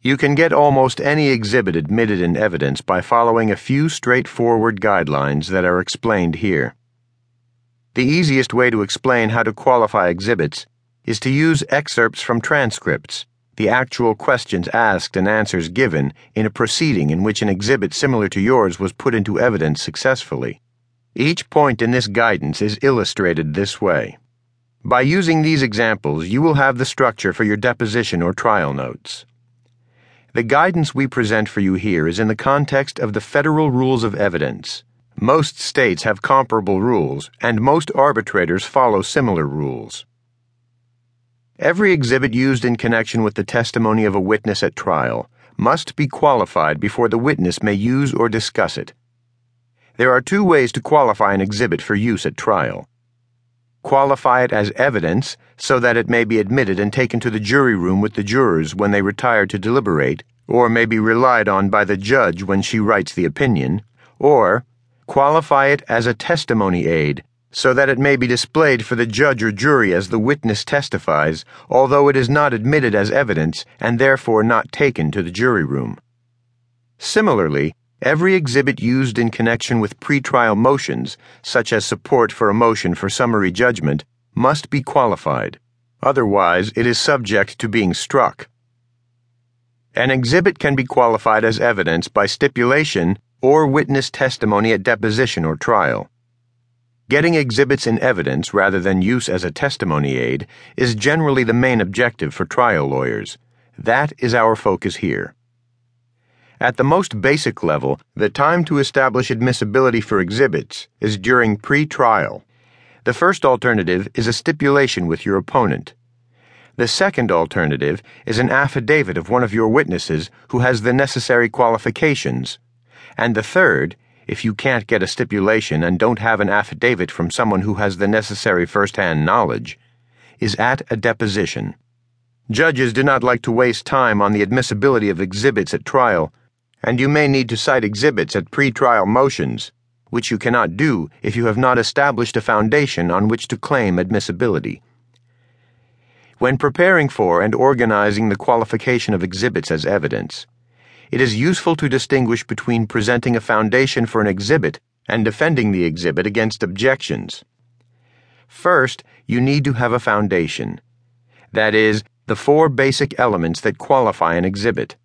You can get almost any exhibit admitted in evidence by following a few straightforward guidelines that are explained here. The easiest way to explain how to qualify exhibits is to use excerpts from transcripts, the actual questions asked and answers given in a proceeding in which an exhibit similar to yours was put into evidence successfully. Each point in this guidance is illustrated this way. By using these examples, you will have the structure for your deposition or trial notes. The guidance we present for you here is in the context of the Federal Rules of Evidence. Most states have comparable rules, and most arbitrators follow similar rules. Every exhibit used in connection with the testimony of a witness at trial must be qualified before the witness may use or discuss it. There are two ways to qualify an exhibit for use at trial. Qualify it as evidence so that it may be admitted and taken to the jury room with the jurors when they retire to deliberate, or may be relied on by the judge when she writes the opinion, or qualify it as a testimony aid so that it may be displayed for the judge or jury as the witness testifies, although it is not admitted as evidence and therefore not taken to the jury room. Similarly, every exhibit used in connection with pretrial motions, such as support for a motion for summary judgment, must be qualified. Otherwise, it is subject to being struck. An exhibit can be qualified as evidence by stipulation or witness testimony at deposition or trial. Getting exhibits in evidence rather than use as a testimony aid is generally the main objective for trial lawyers. That is our focus here. At the most basic level, the time to establish admissibility for exhibits is during pre trial. The first alternative is a stipulation with your opponent. The second alternative is an affidavit of one of your witnesses who has the necessary qualifications. And the third if you can't get a stipulation and don't have an affidavit from someone who has the necessary first hand knowledge, is at a deposition. Judges do not like to waste time on the admissibility of exhibits at trial, and you may need to cite exhibits at pre-trial motions, which you cannot do if you have not established a foundation on which to claim admissibility. When preparing for and organizing the qualification of exhibits as evidence, it is useful to distinguish between presenting a foundation for an exhibit and defending the exhibit against objections. First, you need to have a foundation. That is, the four basic elements that qualify an exhibit.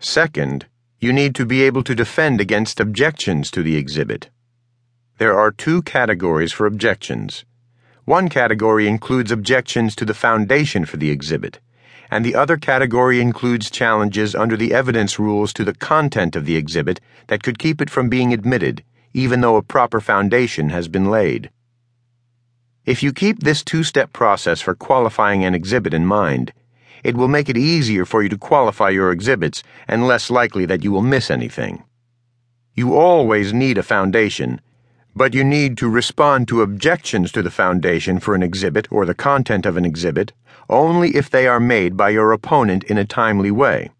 Second, you need to be able to defend against objections to the exhibit. There are two categories for objections. One category includes objections to the foundation for the exhibit and the other category includes challenges under the evidence rules to the content of the exhibit that could keep it from being admitted, even though a proper foundation has been laid. If you keep this two step process for qualifying an exhibit in mind, it will make it easier for you to qualify your exhibits and less likely that you will miss anything. You always need a foundation, but you need to respond to objections to the foundation for an exhibit or the content of an exhibit only if they are made by your opponent in a timely way.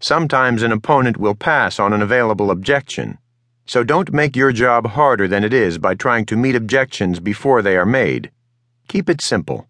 Sometimes an opponent will pass on an available objection, so don't make your job harder than it is by trying to meet objections before they are made. Keep it simple.